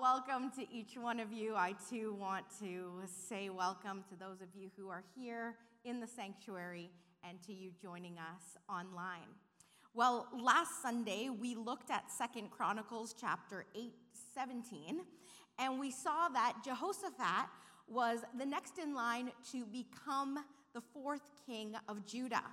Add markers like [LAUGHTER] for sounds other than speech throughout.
Welcome to each one of you. I too want to say welcome to those of you who are here in the sanctuary and to you joining us online. Well, last Sunday we looked at Second Chronicles chapter 8, 17, and we saw that Jehoshaphat was the next in line to become the fourth king of Judah.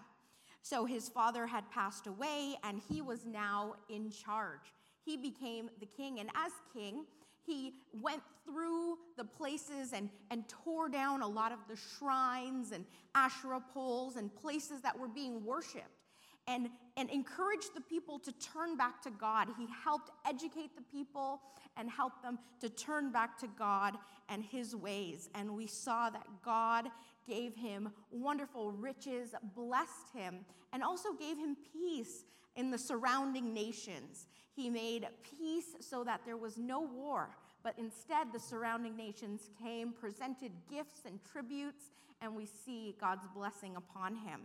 So his father had passed away and he was now in charge he became the king. And as king, he went through the places and, and tore down a lot of the shrines and Asherah poles and places that were being worshiped and, and encouraged the people to turn back to God. He helped educate the people and help them to turn back to God and his ways. And we saw that God gave him wonderful riches, blessed him, and also gave him peace in the surrounding nations. He made peace so that there was no war, but instead the surrounding nations came, presented gifts and tributes, and we see God's blessing upon him.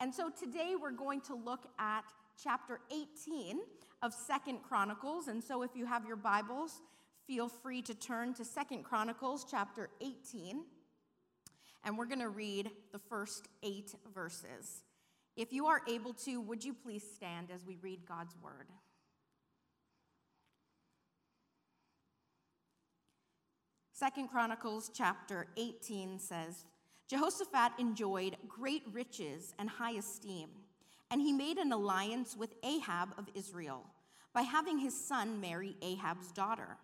And so today we're going to look at chapter 18 of Second Chronicles. And so if you have your Bibles, feel free to turn to Second Chronicles chapter 18. And we're going to read the first eight verses. If you are able to, would you please stand as we read God's word? Second Chronicles chapter 18 says, Jehoshaphat enjoyed great riches and high esteem, and he made an alliance with Ahab of Israel by having his son marry Ahab's daughter.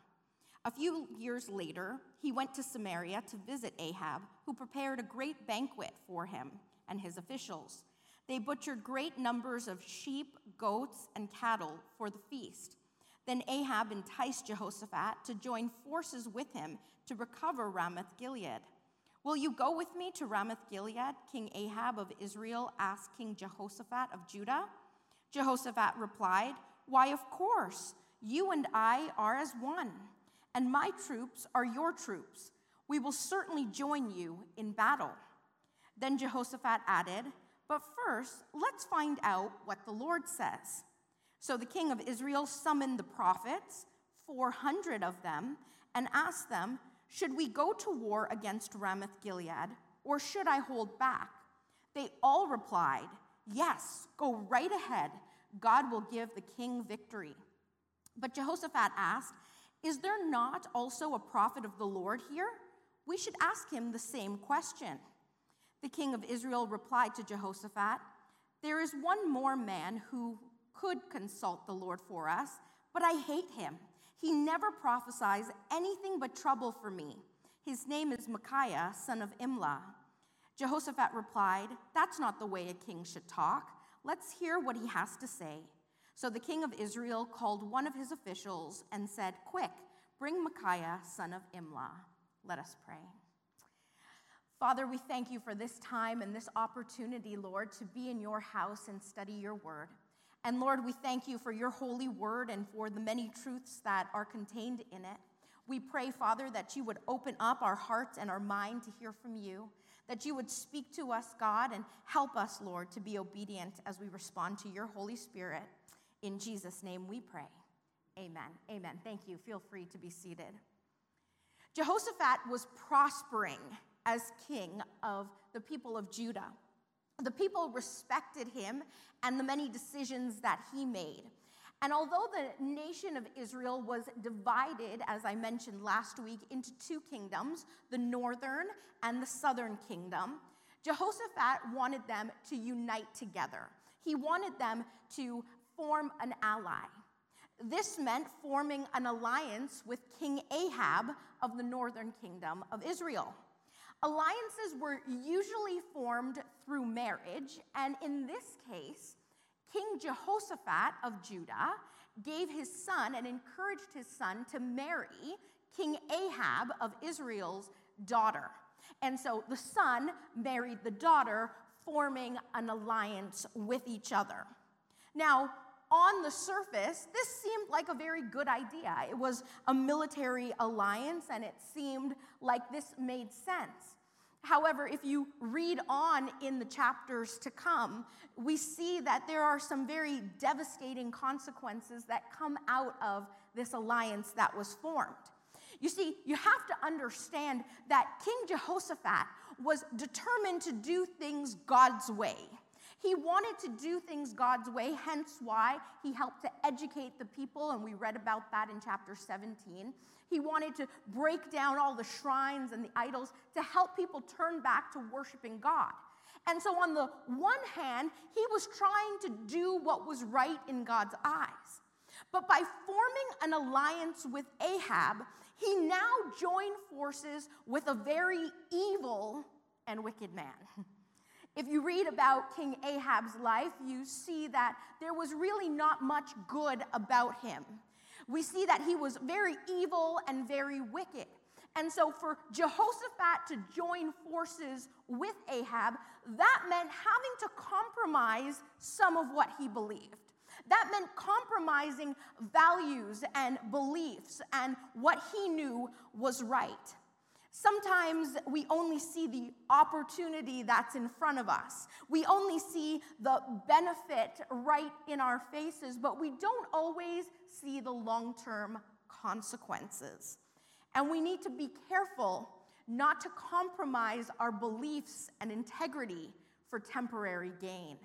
A few years later, he went to Samaria to visit Ahab, who prepared a great banquet for him and his officials. They butchered great numbers of sheep, goats, and cattle for the feast. Then Ahab enticed Jehoshaphat to join forces with him to recover Ramoth Gilead. Will you go with me to Ramoth Gilead? King Ahab of Israel asked King Jehoshaphat of Judah. Jehoshaphat replied, Why, of course, you and I are as one, and my troops are your troops. We will certainly join you in battle. Then Jehoshaphat added, But first, let's find out what the Lord says. So the king of Israel summoned the prophets, 400 of them, and asked them, Should we go to war against Ramoth Gilead, or should I hold back? They all replied, Yes, go right ahead. God will give the king victory. But Jehoshaphat asked, Is there not also a prophet of the Lord here? We should ask him the same question. The king of Israel replied to Jehoshaphat, There is one more man who could consult the Lord for us, but I hate him. He never prophesies anything but trouble for me. His name is Micaiah, son of Imlah. Jehoshaphat replied, That's not the way a king should talk. Let's hear what he has to say. So the king of Israel called one of his officials and said, Quick, bring Micaiah, son of Imlah. Let us pray. Father, we thank you for this time and this opportunity, Lord, to be in your house and study your word. And Lord, we thank you for your holy word and for the many truths that are contained in it. We pray, Father, that you would open up our hearts and our mind to hear from you, that you would speak to us, God, and help us, Lord, to be obedient as we respond to your Holy Spirit. In Jesus' name we pray. Amen. Amen. Thank you. Feel free to be seated. Jehoshaphat was prospering as king of the people of Judah. The people respected him and the many decisions that he made. And although the nation of Israel was divided, as I mentioned last week, into two kingdoms, the northern and the southern kingdom, Jehoshaphat wanted them to unite together. He wanted them to form an ally. This meant forming an alliance with King Ahab of the northern kingdom of Israel. Alliances were usually formed through marriage, and in this case, King Jehoshaphat of Judah gave his son and encouraged his son to marry King Ahab of Israel's daughter. And so the son married the daughter, forming an alliance with each other. Now, on the surface, this seemed like a very good idea. It was a military alliance, and it seemed like this made sense. However, if you read on in the chapters to come, we see that there are some very devastating consequences that come out of this alliance that was formed. You see, you have to understand that King Jehoshaphat was determined to do things God's way. He wanted to do things God's way, hence why he helped to educate the people, and we read about that in chapter 17. He wanted to break down all the shrines and the idols to help people turn back to worshiping God. And so, on the one hand, he was trying to do what was right in God's eyes. But by forming an alliance with Ahab, he now joined forces with a very evil and wicked man. [LAUGHS] If you read about King Ahab's life, you see that there was really not much good about him. We see that he was very evil and very wicked. And so, for Jehoshaphat to join forces with Ahab, that meant having to compromise some of what he believed. That meant compromising values and beliefs and what he knew was right. Sometimes we only see the opportunity that's in front of us. We only see the benefit right in our faces, but we don't always see the long term consequences. And we need to be careful not to compromise our beliefs and integrity for temporary gain.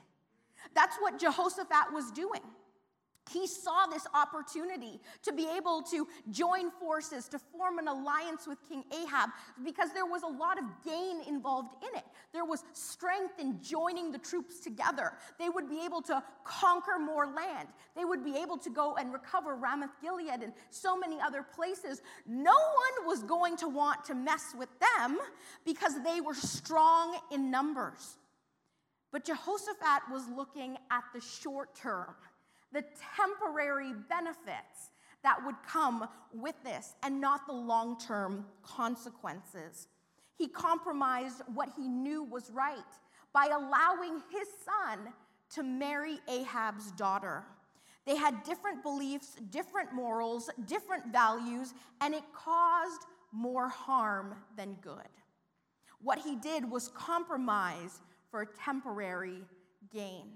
That's what Jehoshaphat was doing. He saw this opportunity to be able to join forces, to form an alliance with King Ahab, because there was a lot of gain involved in it. There was strength in joining the troops together. They would be able to conquer more land. They would be able to go and recover Ramoth Gilead and so many other places. No one was going to want to mess with them because they were strong in numbers. But Jehoshaphat was looking at the short term the temporary benefits that would come with this and not the long term consequences. He compromised what he knew was right by allowing his son to marry Ahab's daughter. They had different beliefs, different morals, different values, and it caused more harm than good. What he did was compromise for a temporary gain.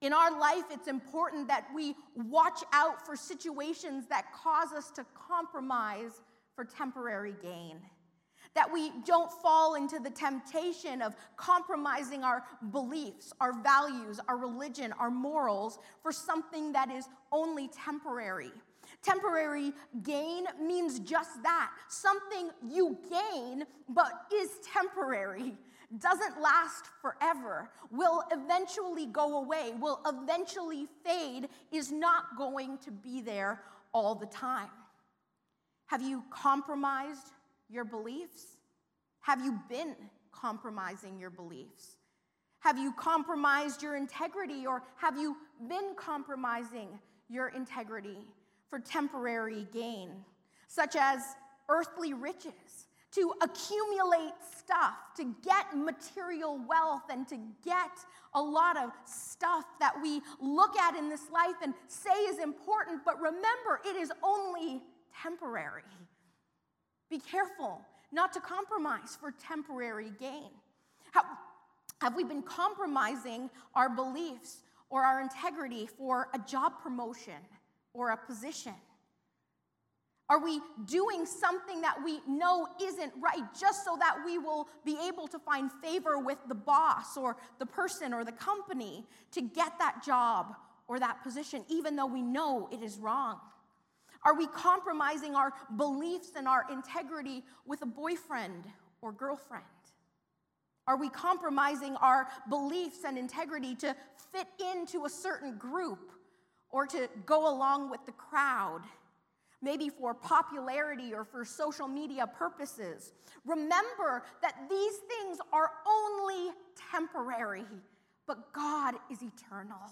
In our life, it's important that we watch out for situations that cause us to compromise for temporary gain. That we don't fall into the temptation of compromising our beliefs, our values, our religion, our morals for something that is only temporary. Temporary gain means just that something you gain but is temporary doesn't last forever, will eventually go away, will eventually fade, is not going to be there all the time. Have you compromised your beliefs? Have you been compromising your beliefs? Have you compromised your integrity or have you been compromising your integrity for temporary gain, such as earthly riches? To accumulate stuff, to get material wealth, and to get a lot of stuff that we look at in this life and say is important, but remember, it is only temporary. Be careful not to compromise for temporary gain. How, have we been compromising our beliefs or our integrity for a job promotion or a position? Are we doing something that we know isn't right just so that we will be able to find favor with the boss or the person or the company to get that job or that position, even though we know it is wrong? Are we compromising our beliefs and our integrity with a boyfriend or girlfriend? Are we compromising our beliefs and integrity to fit into a certain group or to go along with the crowd? Maybe for popularity or for social media purposes. Remember that these things are only temporary, but God is eternal.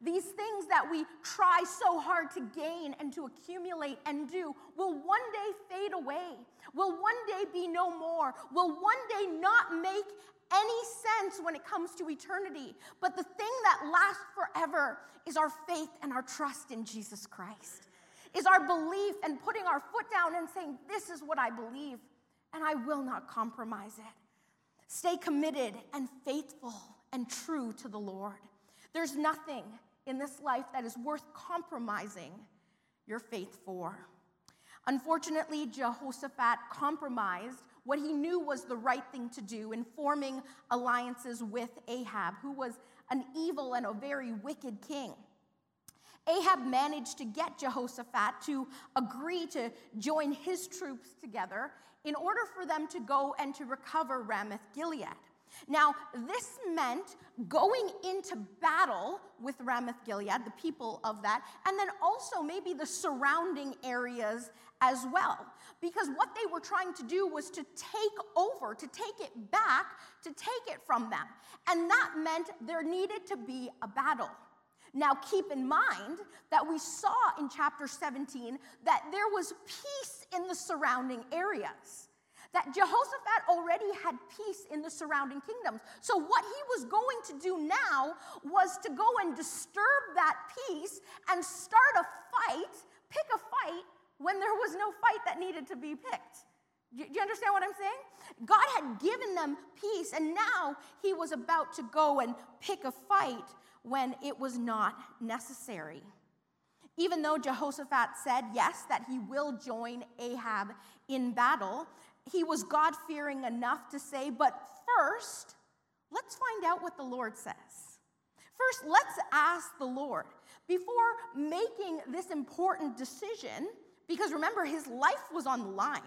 These things that we try so hard to gain and to accumulate and do will one day fade away, will one day be no more, will one day not make any sense when it comes to eternity. But the thing that lasts forever is our faith and our trust in Jesus Christ is our belief and putting our foot down and saying, This is what I believe, and I will not compromise it. Stay committed and faithful and true to the Lord. There's nothing in this life that is worth compromising your faith for. Unfortunately, Jehoshaphat compromised what he knew was the right thing to do in forming alliances with Ahab, who was an evil and a very wicked king. Ahab managed to get Jehoshaphat to agree to join his troops together in order for them to go and to recover Ramoth Gilead. Now, this meant going into battle with Ramoth Gilead, the people of that, and then also maybe the surrounding areas as well. Because what they were trying to do was to take over, to take it back, to take it from them. And that meant there needed to be a battle. Now, keep in mind that we saw in chapter 17 that there was peace in the surrounding areas. That Jehoshaphat already had peace in the surrounding kingdoms. So, what he was going to do now was to go and disturb that peace and start a fight, pick a fight when there was no fight that needed to be picked. Do you understand what I'm saying? God had given them peace, and now he was about to go and pick a fight when it was not necessary. Even though Jehoshaphat said, yes, that he will join Ahab in battle, he was God fearing enough to say, but first, let's find out what the Lord says. First, let's ask the Lord. Before making this important decision, because remember, his life was on the line.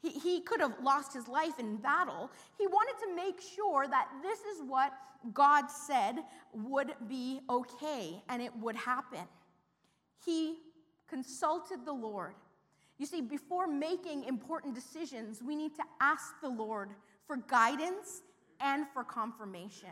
He, he could have lost his life in battle. He wanted to make sure that this is what God said would be okay and it would happen. He consulted the Lord. You see, before making important decisions, we need to ask the Lord for guidance and for confirmation.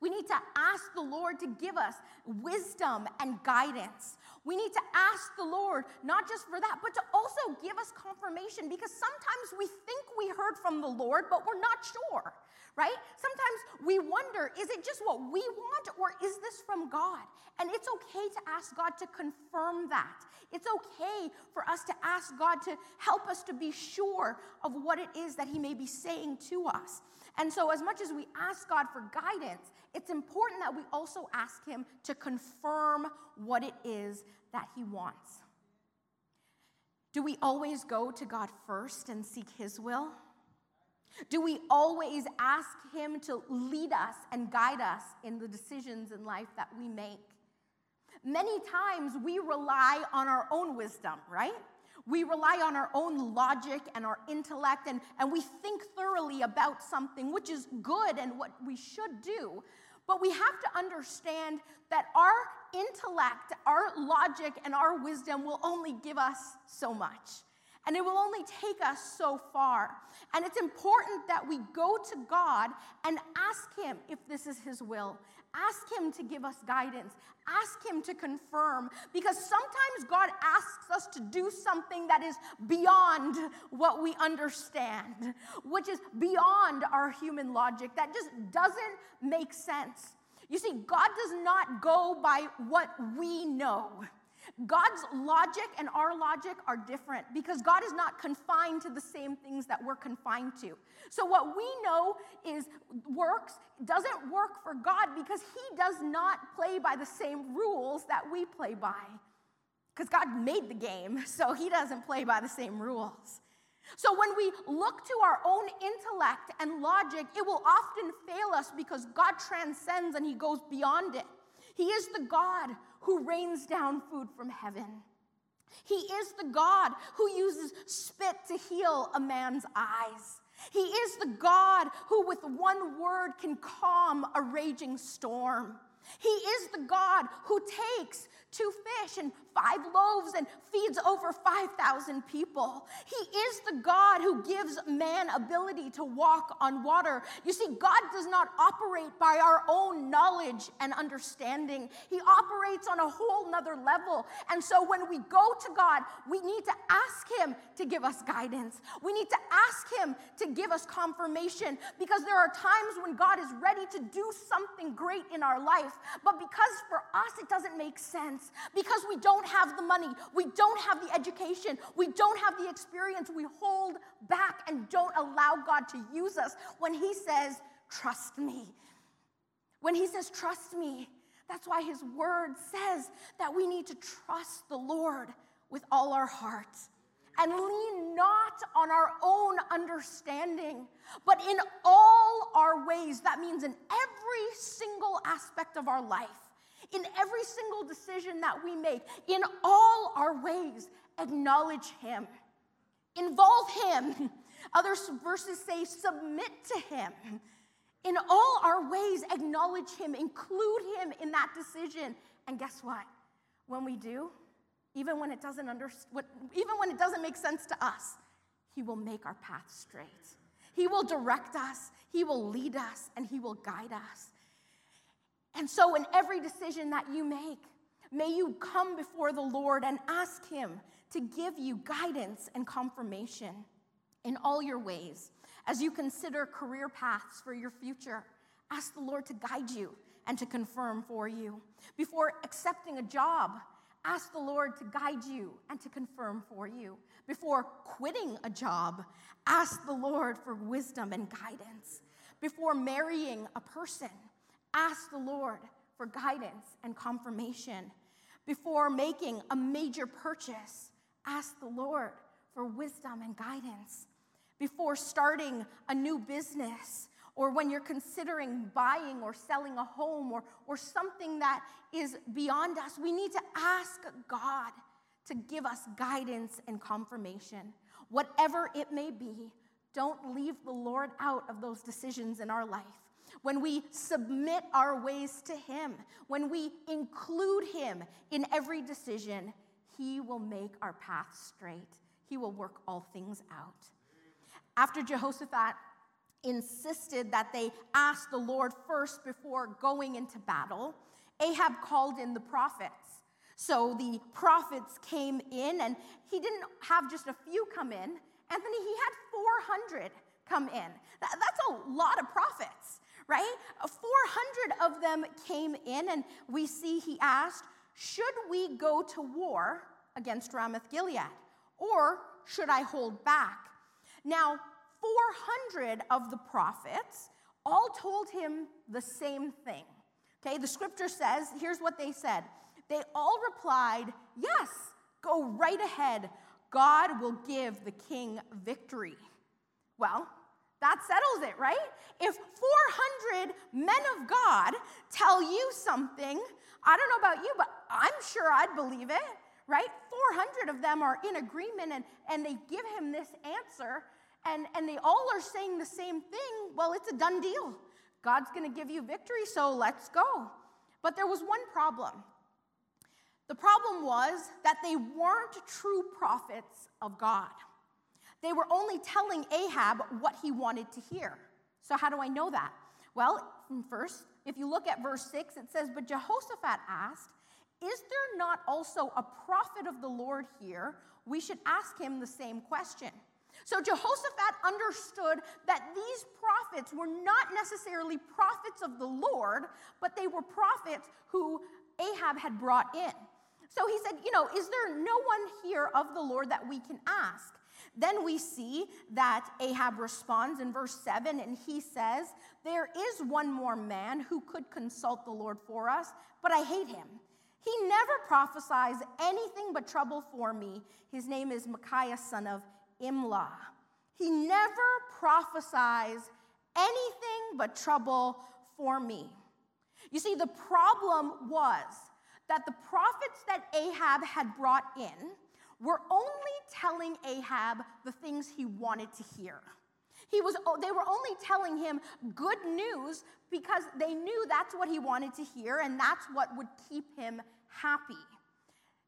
We need to ask the Lord to give us wisdom and guidance. We need to ask the Lord, not just for that, but to also give us confirmation because sometimes we think we heard from the Lord, but we're not sure, right? Sometimes we wonder, is it just what we want or is this from God? And it's okay to ask God to confirm that. It's okay for us to ask God to help us to be sure of what it is that He may be saying to us. And so, as much as we ask God for guidance, it's important that we also ask Him to confirm what it is that He wants. Do we always go to God first and seek His will? Do we always ask Him to lead us and guide us in the decisions in life that we make? Many times we rely on our own wisdom, right? We rely on our own logic and our intellect, and, and we think thoroughly about something, which is good and what we should do. But we have to understand that our intellect, our logic, and our wisdom will only give us so much. And it will only take us so far. And it's important that we go to God and ask Him if this is His will. Ask Him to give us guidance. Ask Him to confirm. Because sometimes God asks us to do something that is beyond what we understand, which is beyond our human logic, that just doesn't make sense. You see, God does not go by what we know. God's logic and our logic are different because God is not confined to the same things that we're confined to. So, what we know is works doesn't work for God because He does not play by the same rules that we play by. Because God made the game, [LAUGHS] so He doesn't play by the same rules. So, when we look to our own intellect and logic, it will often fail us because God transcends and He goes beyond it. He is the God who rains down food from heaven. He is the God who uses spit to heal a man's eyes. He is the God who, with one word, can calm a raging storm. He is the God who takes two fish and five loaves and feeds over 5,000 people. He is the God who gives man ability to walk on water. You see, God does not operate by our own knowledge and understanding, He operates on a whole nother level. And so when we go to God, we need to ask Him to give us guidance. We need to ask Him to give us confirmation because there are times when God is ready to do something great in our life, but because for us it doesn't make sense, because we don't have the money, we don't have the education, we don't have the experience, we hold back and don't allow God to use us when He says, Trust me. When He says, Trust me, that's why His word says that we need to trust the Lord with all our hearts and lean not on our own understanding, but in all our ways. That means in every single aspect of our life, in every single decision that we make, in all our ways, acknowledge Him, involve Him. [LAUGHS] Other verses say, submit to Him. In all our ways, acknowledge Him, include Him in that decision. And guess what? When we do, even when it doesn't under, even when it doesn't make sense to us, He will make our path straight. He will direct us, He will lead us, and He will guide us. And so, in every decision that you make, may you come before the Lord and ask Him to give you guidance and confirmation in all your ways. As you consider career paths for your future, ask the Lord to guide you and to confirm for you. Before accepting a job, ask the Lord to guide you and to confirm for you. Before quitting a job, ask the Lord for wisdom and guidance. Before marrying a person, ask the Lord for guidance and confirmation. Before making a major purchase, ask the Lord for wisdom and guidance. Before starting a new business, or when you're considering buying or selling a home or, or something that is beyond us, we need to ask God to give us guidance and confirmation. Whatever it may be, don't leave the Lord out of those decisions in our life. When we submit our ways to Him, when we include Him in every decision, He will make our path straight. He will work all things out. After Jehoshaphat insisted that they ask the Lord first before going into battle, Ahab called in the prophets. So the prophets came in, and he didn't have just a few come in. Anthony, he had 400 come in. That's a lot of prophets, right? Uh, 400 of them came in, and we see he asked, Should we go to war against Ramoth Gilead, or should I hold back? Now, 400 of the prophets all told him the same thing. Okay, the scripture says, here's what they said. They all replied, Yes, go right ahead. God will give the king victory. Well, that settles it, right? If 400 men of God tell you something, I don't know about you, but I'm sure I'd believe it, right? 400 of them are in agreement and, and they give him this answer and, and they all are saying the same thing, well, it's a done deal. God's to give you victory, so let's go. But there was one problem. The problem was that they weren't true prophets of God. They were only telling Ahab what he wanted to hear. So, how do I know that? Well, first, if you look at verse 6, it says, But Jehoshaphat asked, Is there not also a prophet of the Lord here? We should ask him the same question. So Jehoshaphat understood that these prophets were not necessarily prophets of the Lord, but they were prophets who Ahab had brought in. So he said, You know, is there no one here of the Lord that we can ask? Then we see that Ahab responds in verse 7, and he says, There is one more man who could consult the Lord for us, but I hate him. He never prophesies anything but trouble for me. His name is Micaiah, son of Imlah. He never prophesies anything but trouble for me. You see, the problem was that the prophets that Ahab had brought in were only telling Ahab the things he wanted to hear. He was, oh, they were only telling him good news because they knew that's what he wanted to hear and that's what would keep him happy.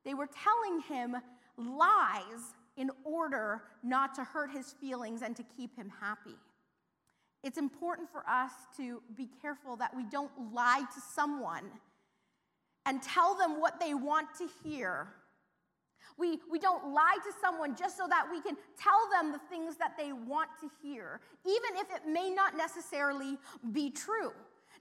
They were telling him lies in order not to hurt his feelings and to keep him happy. It's important for us to be careful that we don't lie to someone and tell them what they want to hear. We, we don't lie to someone just so that we can tell them the things that they want to hear, even if it may not necessarily be true.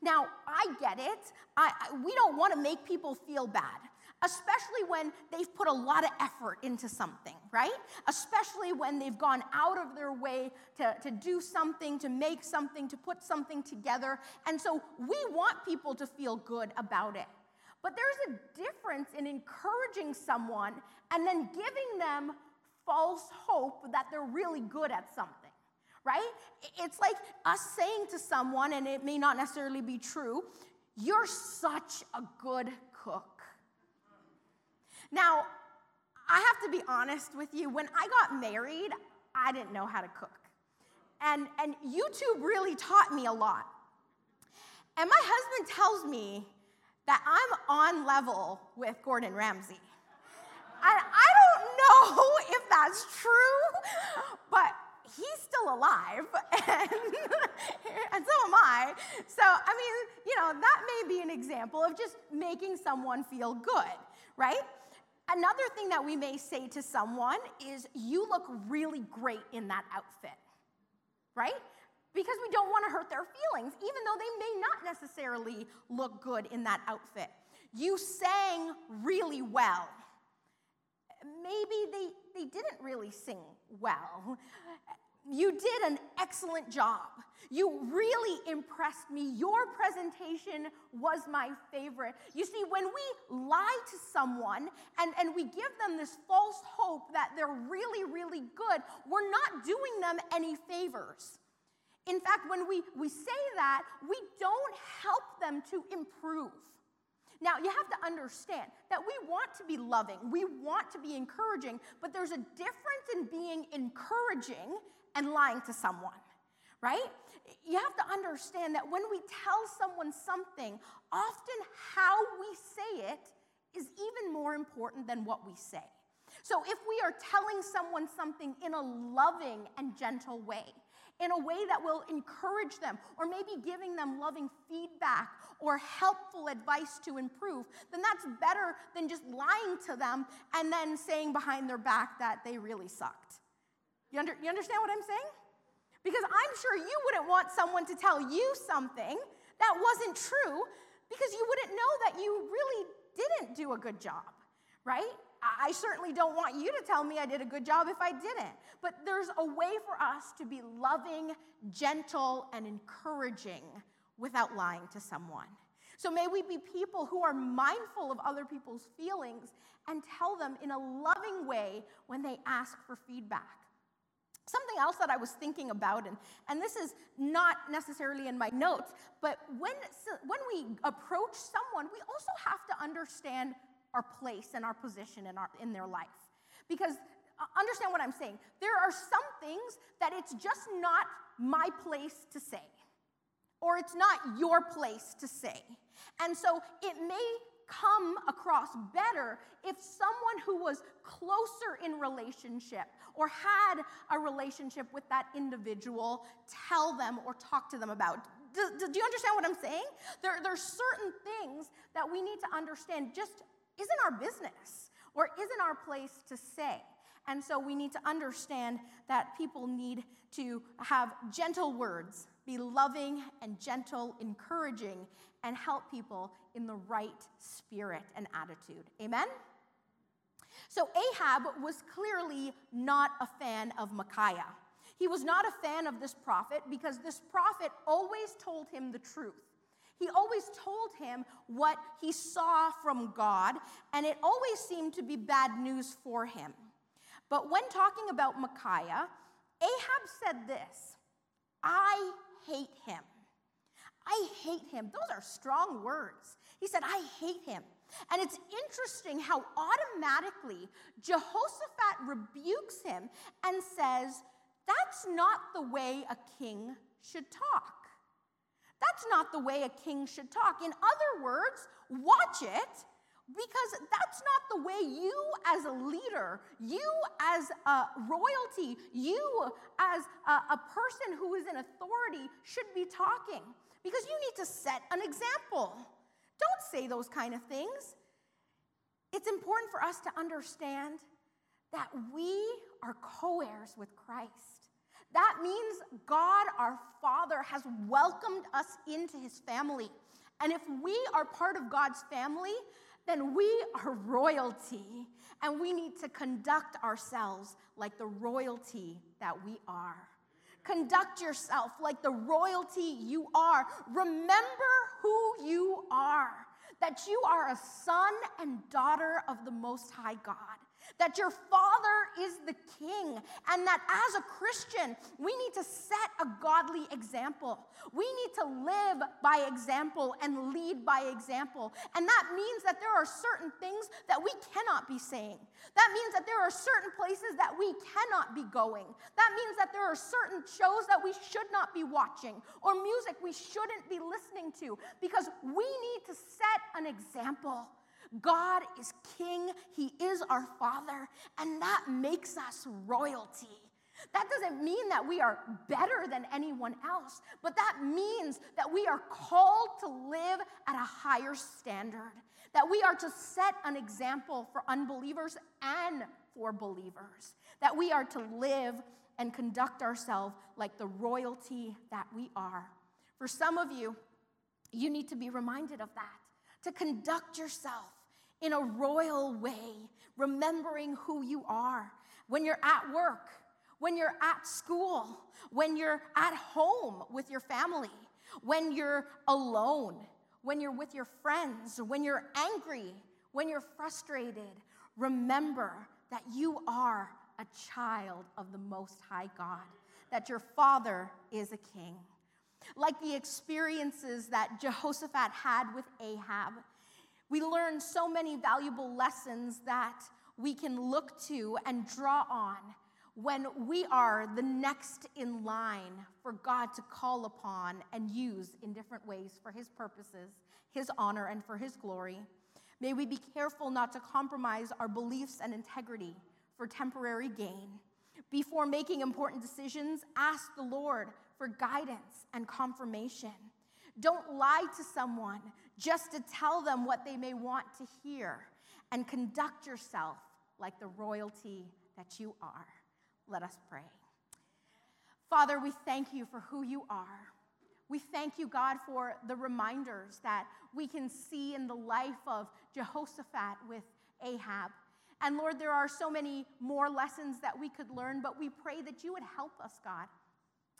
Now, I get it. I, I we don't want to make people feel bad especially when they've put a lot of effort into something, right? Especially when they've gone out of their way to, to do something, to make something, to put something together. And so we want people to feel good about it. But there's a difference in encouraging someone and then giving them false hope that they're really good at something, right? It's like us saying to someone, and it may not necessarily be true, you're such a good cook. Now, I have to be honest with you, when I got married, I didn't know how to cook. And, and YouTube really taught me a lot. And my husband tells me that I'm on level with Gordon Ramsay. And I don't know [LAUGHS] if that's true, but he's still alive, [LAUGHS] and, and so am I. So, I mean, you know, that may be an example of just making someone feel good, right? Another thing that we may say to someone is, You look really great in that outfit, right? Because we don't want to hurt their feelings, even though they may not necessarily look good in that outfit. You sang really well. Maybe they, they didn't really sing well. You did an excellent job. You really impressed me. Your presentation was my favorite. You see, when we lie to someone and, and we give them this false hope that they're really, really good, we're not doing them any favors. In fact, when we, we say that, we don't help them to improve. Now, you have to understand that we want to be loving, we want to be encouraging, but there's a difference in being encouraging and lying to someone, right? You have to understand that when we tell someone something, often how we say it is even more important than what we say. So if we are telling someone something in a loving and gentle way, in a way that will encourage them, or maybe giving them loving feedback or helpful advice to improve, then that's better than just lying to them and then saying behind their back that they really sucked. You, under, you understand what I'm saying? Because I'm sure you wouldn't want someone to tell you something that wasn't true because you wouldn't know that you really didn't do a good job, right? I certainly don't want you to tell me I did a good job if I didn't. But there's a way for us to be loving, gentle, and encouraging without lying to someone. So may we be people who are mindful of other people's feelings and tell them in a loving way when they ask for feedback. Something else that I was thinking about, and, and this is not necessarily in my notes, but when, when we approach someone, we also have to understand our place and our position in, our, in their life. Because uh, understand what I'm saying. There are some things that it's just not my place to say, or it's not your place to say. And so it may come across better if someone who was closer in relationship or had a relationship with that individual tell them or talk to them about. Do, do you understand what I'm saying? There, there are certain things that we need to understand just isn't our business or isn't our place to say. And so we need to understand that people need to have gentle words, be loving and gentle, encouraging, and help people in the right spirit and attitude. Amen? So Ahab was clearly not a fan of Micaiah. He was not a fan of this prophet because this prophet always told him the truth. He always told him what he saw from God, and it always seemed to be bad news for him. But when talking about Micaiah, Ahab said this I hate him. I hate him. Those are strong words. He said, I hate him. And it's interesting how automatically Jehoshaphat rebukes him and says, That's not the way a king should talk. That's not the way a king should talk. In other words, watch it because that's not the way you as a leader, you as a royalty, you as a, a, person who is in authority should be talking because you need to set an example. Don't say those kind of things. It's important for us to understand that we are co heirs with Christ. That means God, our Father, has welcomed us into his family. And if we are part of God's family, then we are royalty. And we need to conduct ourselves like the royalty that we are. Conduct yourself like the royalty you are. Remember who you are that you are a son and daughter of the Most High God that your father is the king, and that as a Christian, we need to set a godly example. We need to live by example and lead by example. And that means that there are certain things that we cannot be saying. That means that there are certain places that we cannot be going. That means that there are certain shows that we should not be watching or music we shouldn't be listening to because we need to set an example. God is king, He is our Father, and that makes us royalty. That doesn't mean that we are better than anyone else, but that means that we are called to live at a higher standard, that we are to set an example for unbelievers and for believers, that we are to live and conduct ourselves like the royalty that we are. For some of you, you need to be reminded of that, to conduct yourself in a royal way, remembering who you are. When you're at work, when you're at school, when you're at home with your family, when you're alone, when you're with your friends, when you're angry, when you're frustrated, remember that you are a child of the Most High God, that your Father is a king. Like the experiences that Jehoshaphat had with Ahab, we learn so many valuable lessons that we can look to and draw on when we are the next in line for God to call upon and use in different ways for His purposes, His honor, and for His glory. May we be careful not to compromise our beliefs and integrity for temporary gain. Before making important decisions, ask the Lord for guidance and confirmation. Don't lie to someone just to tell them what they may want to hear, and conduct yourself like the royalty that you are. Let us pray. Father, we thank you for who you are. We thank you, God, for the reminders that we can see in the life of Jehoshaphat with Ahab. And Lord, there are so many more lessons that we could learn, but we pray that you would help us, God,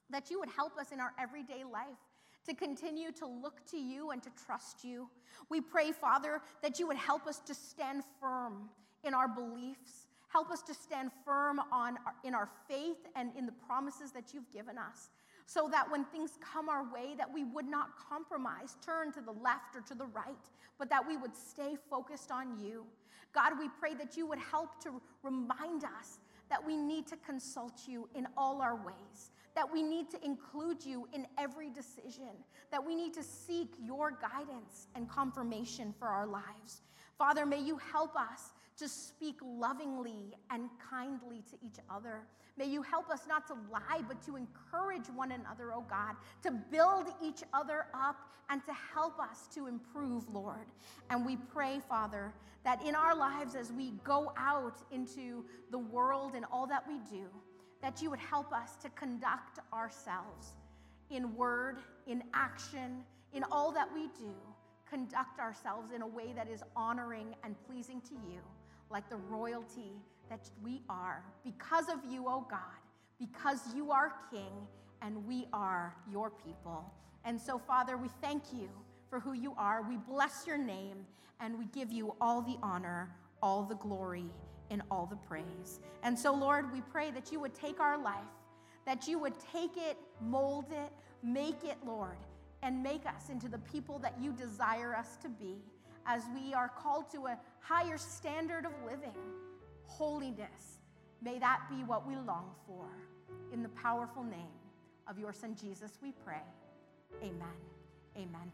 that you would help us in our everyday life to continue to look to you and to trust you. We pray, Father, that you would help us to stand firm in our beliefs. Help us to stand firm on our, in our faith and in the promises that you've given us so that when things come our way that we would not compromise turn to the left or to the right but that we would stay focused on you god we pray that you would help to remind us that we need to consult you in all our ways that we need to include you in every decision, that we need to seek your guidance and confirmation for our lives. Father, may you help us to speak lovingly and kindly to each other. May you help us not to lie, but to encourage one another, oh God, to build each other up and to help us to improve, Lord. And we pray, Father, that in our lives as we go out into the world and all that we do, that you would help us to conduct ourselves in word, in action, in all that we do, conduct ourselves in a way that is honoring and pleasing to you, like the royalty that we are, because of you, O oh God, because you are King and we are your people. And so, Father, we thank you for who you are. We bless your name and we give you all the honor, all the glory in all the praise. And so, Lord, we pray that you would take our life, that you would take it, mold it, make it, Lord, and make us into the people that you desire us to be as we are called to a higher standard of living, holiness. May that be what we long for. In the powerful name of your Son Jesus, we pray. Amen. Amen.